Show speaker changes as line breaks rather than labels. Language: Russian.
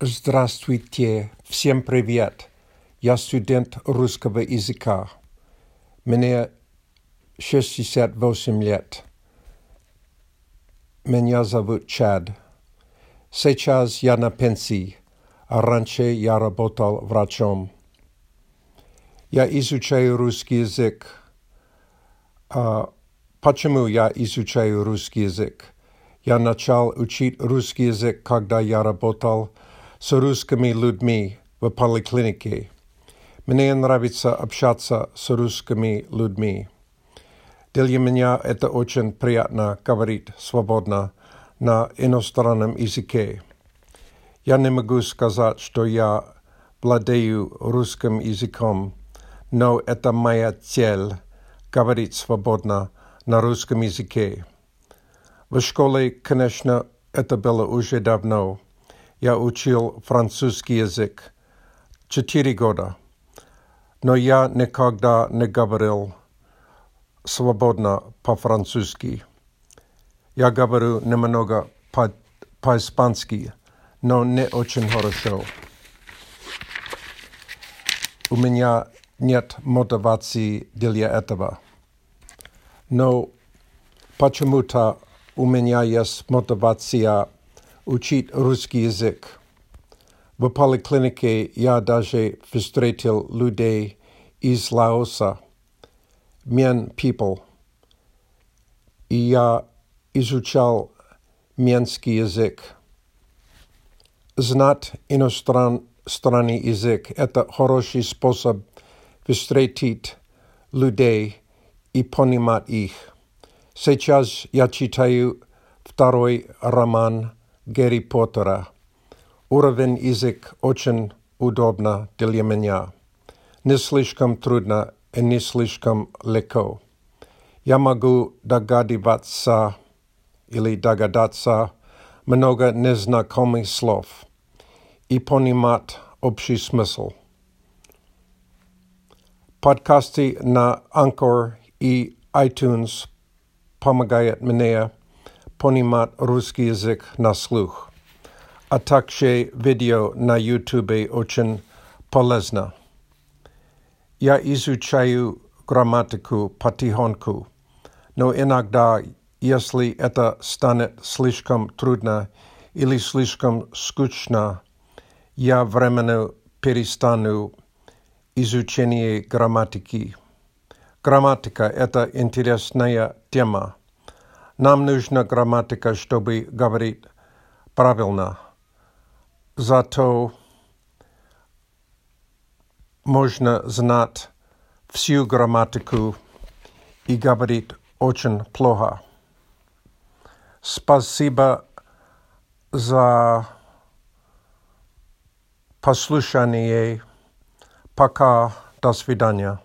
Здравствуйте, всем привет. Я студент русского языка. Мне 68 лет. Меня зовут Чад. Сейчас я на пенсии, а раньше я работал врачом. Я изучаю русский язык. А почему я изучаю русский язык? Я начал учить русский язык, когда я работал с русскими людьми в поликлинике. Мне нравится общаться с русскими людьми. Для меня это очень приятно говорить свободно на иностранном языке. Я не могу сказать, что я владею русским языком, но это моя цель – говорить свободно на русском языке. В школе, конечно, это было уже давно. Я учил французский язык четыре года, но я никогда не говорил свободно по-французски. Я говорю немного по-испански, но не очень хорошо. У меня нет мотивации для этого. Но почему-то у меня есть мотивация учить русский язык. В поликлинике я даже встретил людей из Лаоса, Мен People, и я изучал менский язык. Знать иностранный язык – это хороший способ встретить людей и понимать их. Сейчас я читаю второй роман Гарри Поттера. Уровень язык очень удобно для меня. Не слишком трудно и не слишком легко. Я могу догадываться или догадаться много незнакомых слов и понимать общий смысл. Подкасты на Anchor и iTunes помогает мне понимать русский язык на слух, а также видео на YouTube очень полезно. Я изучаю грамматику потихоньку, но иногда, если это станет слишком трудно или слишком скучно, я временно перестану изучение грамматики. Грамматика – это интересная тема. Нам нужна грамматика, чтобы говорить правильно. Зато можно знать всю грамматику и говорить очень плохо. Спасибо за послушание. Пока. До свидания.